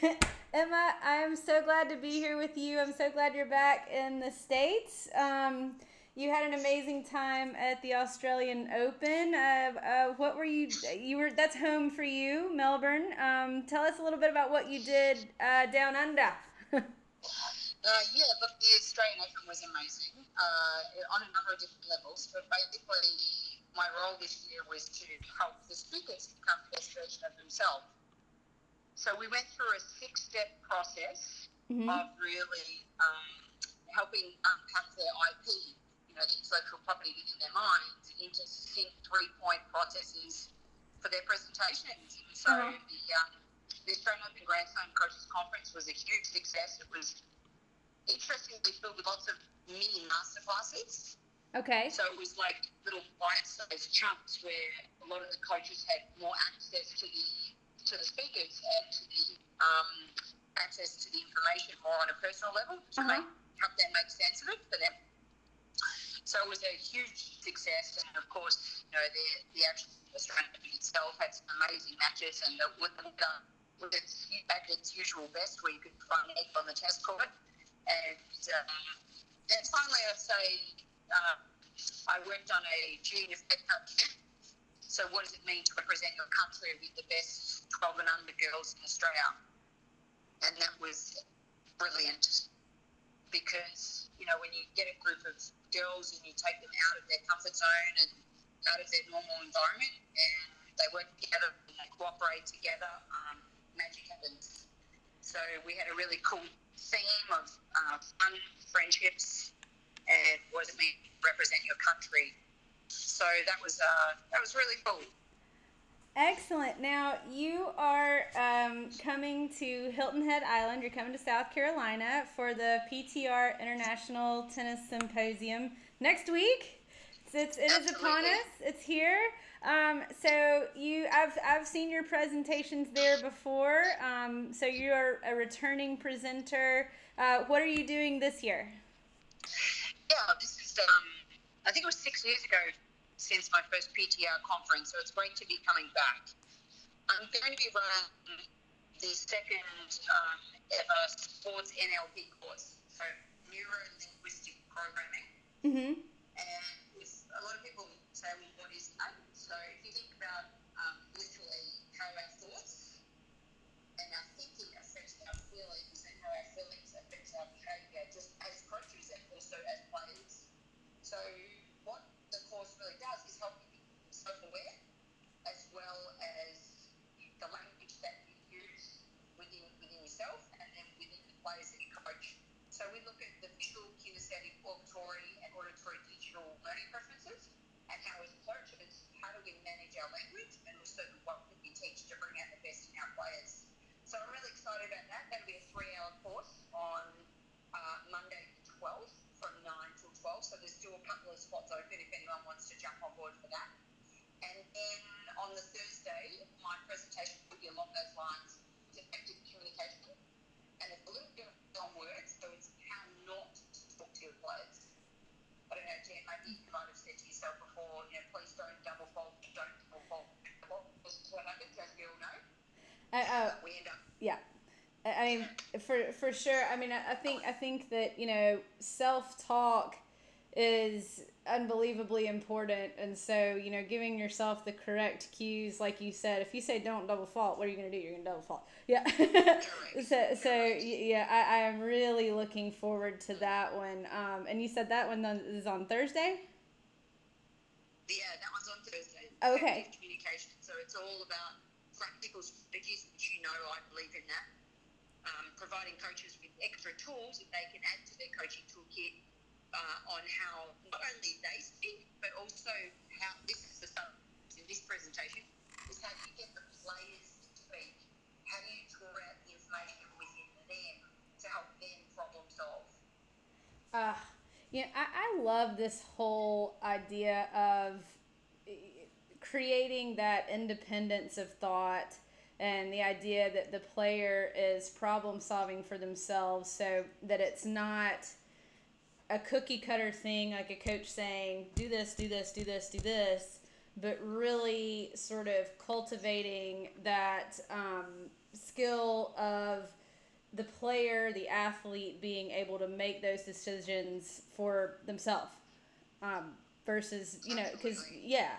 Emma, I'm so glad to be here with you. I'm so glad you're back in the States. Um, you had an amazing time at the Australian Open. Uh, uh, what were you? You were that's home for you, Melbourne. Um, tell us a little bit about what you did uh, down under. Uh, yeah, look, the Australian Open was amazing uh, on a number of different levels, but basically my role this year was to help the speakers become the best version of themselves. So we went through a six-step process mm-hmm. of really um, helping unpack their IP, you know, the intellectual property within their minds, into succinct three-point processes for their presentations. And so uh-huh. the, um, the Australian Open Grand Slam Coaches Conference was a huge success. It was interestingly filled with lots of mini masterclasses. Okay. So it was like little bite-sized chunks where a lot of the coaches had more access to the to the speakers and to the um, access to the information more on a personal level to uh-huh. make help them make sense of it for them. So it was a huge success, and of course, you know, the the actual Australian itself had some amazing matches, and the, with them done with its at its usual best, where you could find egg on the test court. And um, then finally, I say uh, I worked on a junior Fed Cup. So, what does it mean to represent your country with the best 12 and under girls in Australia? And that was brilliant because, you know, when you get a group of girls and you take them out of their comfort zone and out of their normal environment and they work together and they cooperate together, um, magic happens. So we had a really cool theme of uh, fun friendships and what does it mean to represent your country. So that was uh, that was really cool. Excellent. Now you are um, coming to Hilton Head Island. You're coming to South Carolina for the PTR International Tennis Symposium next week. It's, it is upon us. It's here. Um, so you, I've, I've seen your presentations there before. Um, so you are a returning presenter. Uh, what are you doing this year? Yeah, this is. Um, I think it was six years ago since my first PTR conference, so it's great to be coming back. I'm going to be running the second um, ever sports NLP course, so neuro linguistic programming. Mm-hmm. And with a lot of people say, well, what is that? So if you think about um, literally how our thoughts and our thinking affects our feelings and how our feelings affects our behaviour, just as coaches and also as players. So what the course really does is help you be self-aware as well as the language that you use within within yourself and then within the players that you coach. So we look at the kinesthetic, auditory, and auditory digital learning preferences and how as coaches how do we manage our language and also what can we teach to bring out the best in our players. So I'm really excited about that. That'll be a three-hour course on uh, Monday the 12th from 9 till 12. So there's still a couple of spots open if anyone wants to jump on board for that. And then on the Thursday, my presentation will be along those lines. It's effective communication. And it's a little bit on words, so it's how not to talk to your players. I don't know, Jen, maybe you might have said to yourself before, you know, please don't double fault, don't double fault. What happens, as we all know? Uh, uh, we end up. Yeah. I mean, for for sure. I mean, I, I think I think that you know self talk is unbelievably important. And so you know giving yourself the correct cues like you said if you say don't double fault what are you going to do? You're going to double fault. Yeah. So so yeah I, I am really looking forward to that one. Um, and you said that one is on thursday? Yeah that one's on thursday. Okay. Communication. So it's all about which you know i believe in that um, providing coaches with extra tools that they can add to their coaching toolkit uh, on how not only they speak, but also how this is the stuff in this presentation is how you get the players to speak. How do you draw out the information within them to help them problem solve? Uh, know, I, I love this whole idea of creating that independence of thought and the idea that the player is problem solving for themselves so that it's not a cookie cutter thing, like a coach saying, do this, do this, do this, do this, but really sort of cultivating that um, skill of the player, the athlete being able to make those decisions for themselves um, versus, you know, because, yeah.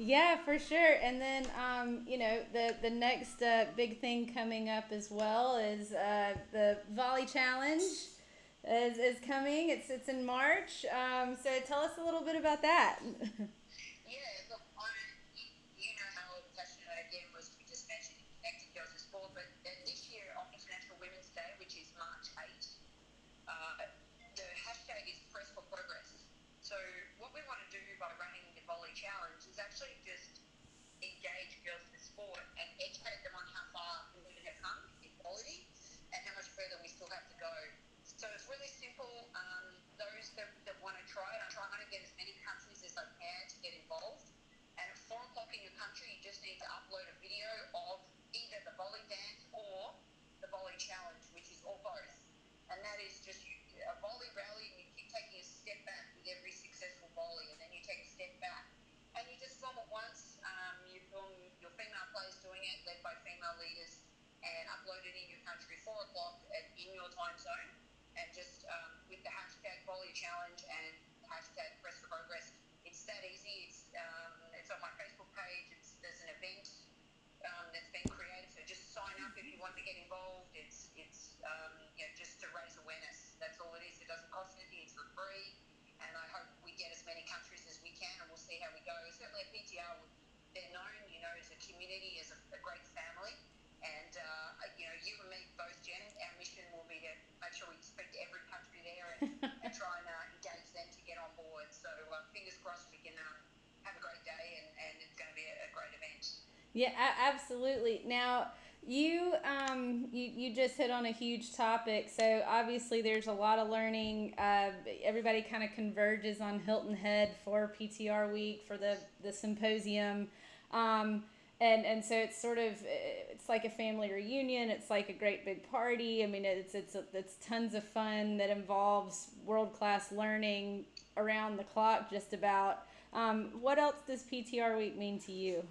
Yeah, for sure. And then, um, you know, the the next uh, big thing coming up as well is uh, the volley challenge is, is coming. It's it's in March. Um, so tell us a little bit about that. Yeah, look, I, you, you know how passionate I again was we just mentioned connecting girls to sport, but uh, this year on International Women's Day, which is March 8, uh, the hashtag is Press for Progress. So what we want to do by running the volley challenge is actually just engage girls in sport and educate them on how far women have come in quality and how much further we still have to go. So it's really simple. Um, those that, that want to try it, I'm trying to get as many countries as I can to get involved. And at 4 o'clock in your country, you just need to upload a video of either the volley dance or the volley challenge, which is or both. And that is just you, a volley rally, and you keep taking a step back with every successful volley, and then you take a step back. And you just film it once. Um, you film your female players doing it, led by female leaders, and upload it in your country 4 o'clock in your time zone. And just um, with the hashtag volley challenge and hashtag press for progress, it's that easy. It's um, it's on my Facebook page. It's there's an event um, that's been created. So just sign up if you want to get involved. It's it's um, you know just to raise awareness. That's all it is. It doesn't cost anything. It's for free. And I hope we get as many countries as we can, and we'll see how we go. Certainly, at PTR, they're known, you know, as a community, as a, a great family. And uh, you know, you and me both, Jen. Our mission will be to make sure we speak to every country there and, and try and uh, engage them to get on board. So uh, fingers crossed we can uh, have a great day and, and it's going to be a, a great event. Yeah, absolutely. Now, you um you, you just hit on a huge topic. So obviously, there's a lot of learning. Uh, everybody kind of converges on Hilton Head for PTR week for the the symposium. Um, and, and so it's sort of it's like a family reunion. It's like a great big party. I mean, it's it's it's tons of fun that involves world class learning around the clock, just about. Um, what else does PTR week mean to you?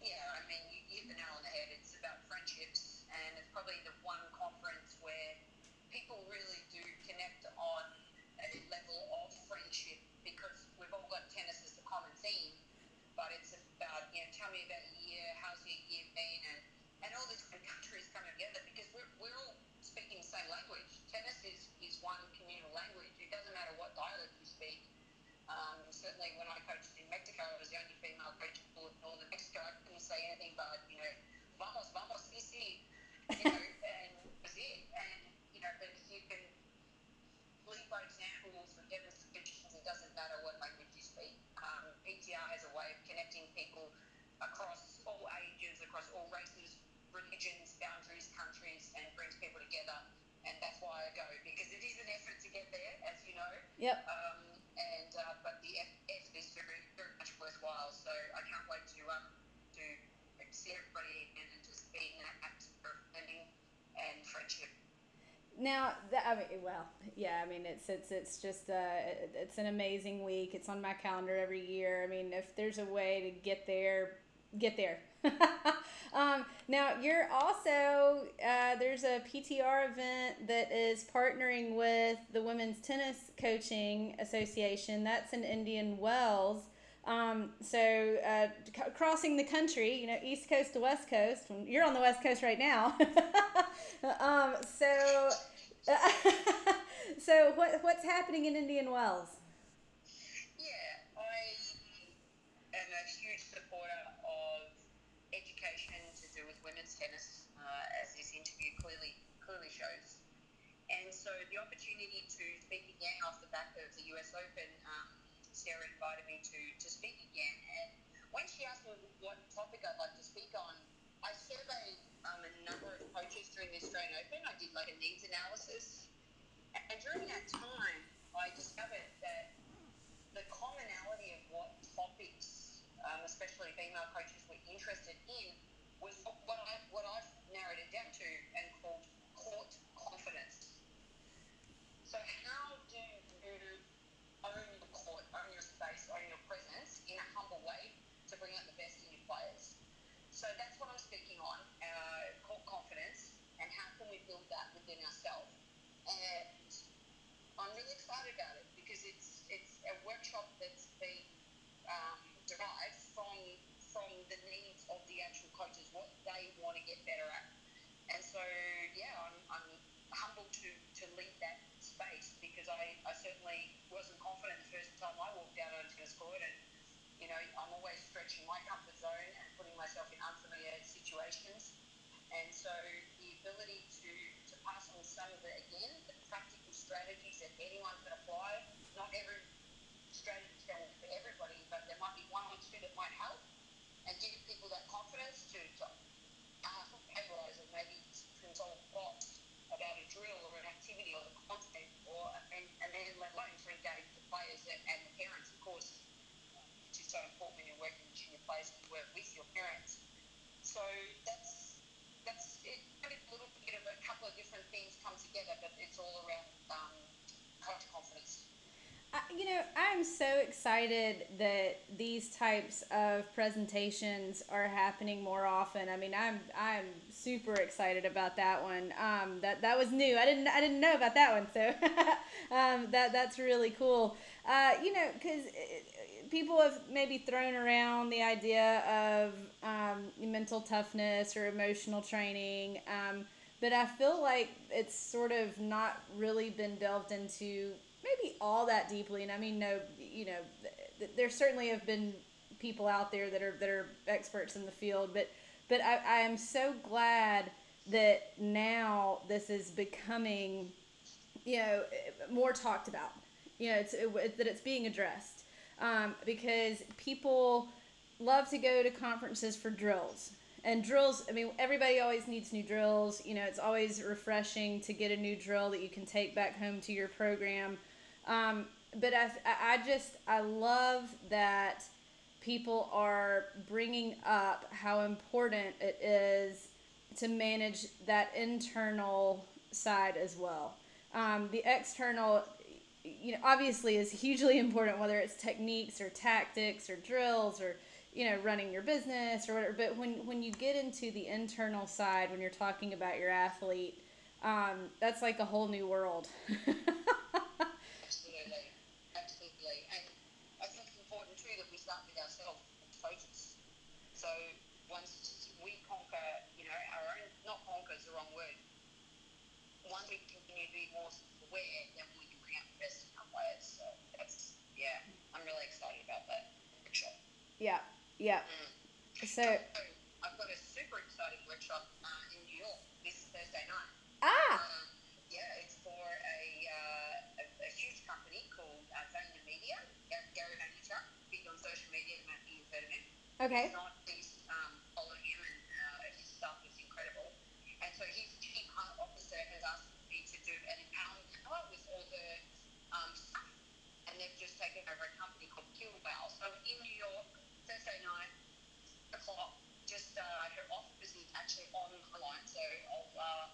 Yeah, I mean, you, hit the nail on the head. It's about friendships, and it's probably the one conference where people really do connect on a level of friendship because we've all got tennis as the common theme, but it's about, you know, tell me about your year, how's your year been, and, and all different countries coming together because we're, we're all speaking the same language. Tennis is, is one communal language. It doesn't matter what dialect you speak. Um, certainly, when I coached in Mexico, I was the only female coach in northern Mexico. I couldn't say anything but, you know, vamos, vamos, sí, sí, you know, and that was it. And, you know, but if you can lead by examples with demonstrations, it doesn't matter what language you speak. Um, PTR has a way of connecting people across all ages, across all races, religions, boundaries, countries, and brings people together. And that's why I go, because it is an effort to get there, as you know. Yep. Um, and uh, but the effort is very, very much worthwhile. So I can't wait to um to see everybody again and just be in that atmosphere of learning and friendship. Now, that, I mean, well, yeah, I mean, it's it's it's just uh, it's an amazing week. It's on my calendar every year. I mean, if there's a way to get there, get there. um, now, you're also uh, there's a PTR event that is partnering with the Women's Tennis Coaching Association. That's in Indian Wells. Um, so uh, c- crossing the country, you know, east coast to west coast. You're on the west coast right now. um, so, uh, so what what's happening in Indian Wells? Yeah, I am a huge supporter of education to do with women's tennis, uh, as this interview clearly clearly shows. And so the opportunity to speak again off the back of the U.S. Open. Um, Sarah invited me to, to speak again. And when she asked me what topic I'd like to speak on, I surveyed um, a number of coaches during the Australian Open. I did like a needs analysis. And during that time, I discovered that the commonality of what topics, um, especially female coaches, were interested in was what, I, what I've narrowed it down to and called court confidence. So how do you own the court, own your space, own your presence in a humble way to bring out the best in your players? So that's what I'm speaking on, uh, court confidence, and how can we build that ourselves? And I'm really excited about it because it's it's a workshop that's been um, derived from from the needs of the actual coaches, what they want to get better at. And so, yeah, I'm, I'm humbled to, to lead that space because I, I certainly wasn't confident the first time I walked out on a tennis court. And, you know, I'm always stretching my comfort zone and putting myself in unfamiliar situations. And so the ability to, to pass on some of the, again, the practical that anyone can apply, not every strategy is going to for everybody, but there might be one or two that might help and give people that confidence to, to ask analyze or maybe consult box about a drill or an activity or the content or and, and then let alone to engage the players and, and the parents of course which is so important when you're working with junior players and you work with your parents. So that's that's it a little bit of a couple of different things come together but it's all around. You know, I'm so excited that these types of presentations are happening more often. I mean, I'm I'm super excited about that one. Um, that that was new. I didn't I didn't know about that one, so um, that that's really cool. Uh, you know, because people have maybe thrown around the idea of um, mental toughness or emotional training. Um, but I feel like it's sort of not really been delved into all that deeply. And I mean, no, you know, th- there certainly have been people out there that are that are experts in the field, but but I, I am so glad that now this is becoming, you know, more talked about. You know, it's it, that it's being addressed um, because people love to go to conferences for drills. And drills, I mean, everybody always needs new drills. You know, it's always refreshing to get a new drill that you can take back home to your program. Um, but I, I just, I love that people are bringing up how important it is to manage that internal side as well. Um, the external, you know, obviously is hugely important, whether it's techniques or tactics or drills or, you know, running your business or whatever. But when, when you get into the internal side, when you're talking about your athlete, um, that's like a whole new world. And I think it's important too that we start with ourselves as coaches. So once we conquer, you know, our own, not conquer is the wrong word. Once we continue to be more aware, then we can bring out the best in our players. So that's, yeah, I'm really excited about that workshop. yeah, yeah. So, So I've got a super exciting workshop uh, in New York this Thursday night. ah, Um, okay. Not, um, uh, um, just taken over a company called Killwell. So in New York, Thursday night, o'clock, just uh, her office is actually on the line, so I'll, uh,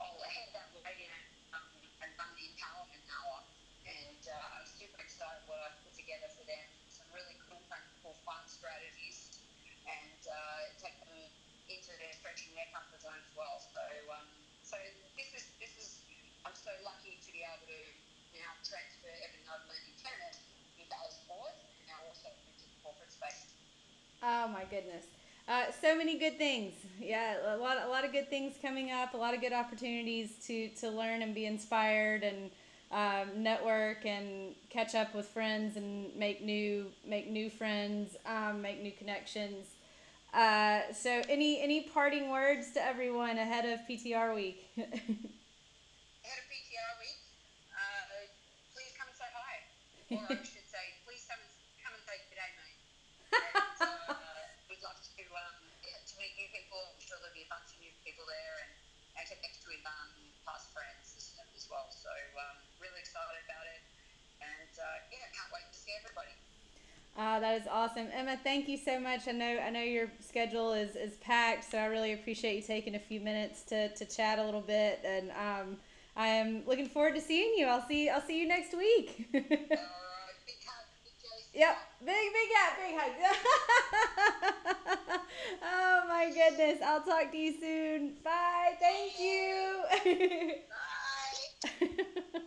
I'll head that way and, um, and run the empowerment hour. And uh, I'm super excited what I've put together for them. Some really cool, practical, fun strategies, and uh, take them into their stretching their comfort zone as well. So, um, so this is this is. I'm so lucky to be able to now transfer everything I've learned in tennis into other sports, and now also into the corporate space. Oh my goodness. Uh, so many good things. Yeah, a lot, a lot of good things coming up. A lot of good opportunities to to learn and be inspired and um, network and catch up with friends and make new make new friends, um, make new connections. Uh, so, any any parting words to everyone ahead of PTR week? ahead of PTR week, uh, please come and say hi, or I should say, please come and come and say good day, mate. And, uh, we'd love to um, yeah, to meet new people. I'm sure there'll be a bunch of new people there, and and connect with um, past friends as well. So um, really excited about it, and uh, yeah, can't wait to see everybody. Uh, that is awesome, Emma. Thank you so much. I know I know your schedule is, is packed, so I really appreciate you taking a few minutes to, to chat a little bit, and um, I am looking forward to seeing you. I'll see I'll see you next week. All right, big hug, big Yep, big big yeah, big hug. oh my goodness! I'll talk to you soon. Bye. Thank you. Bye.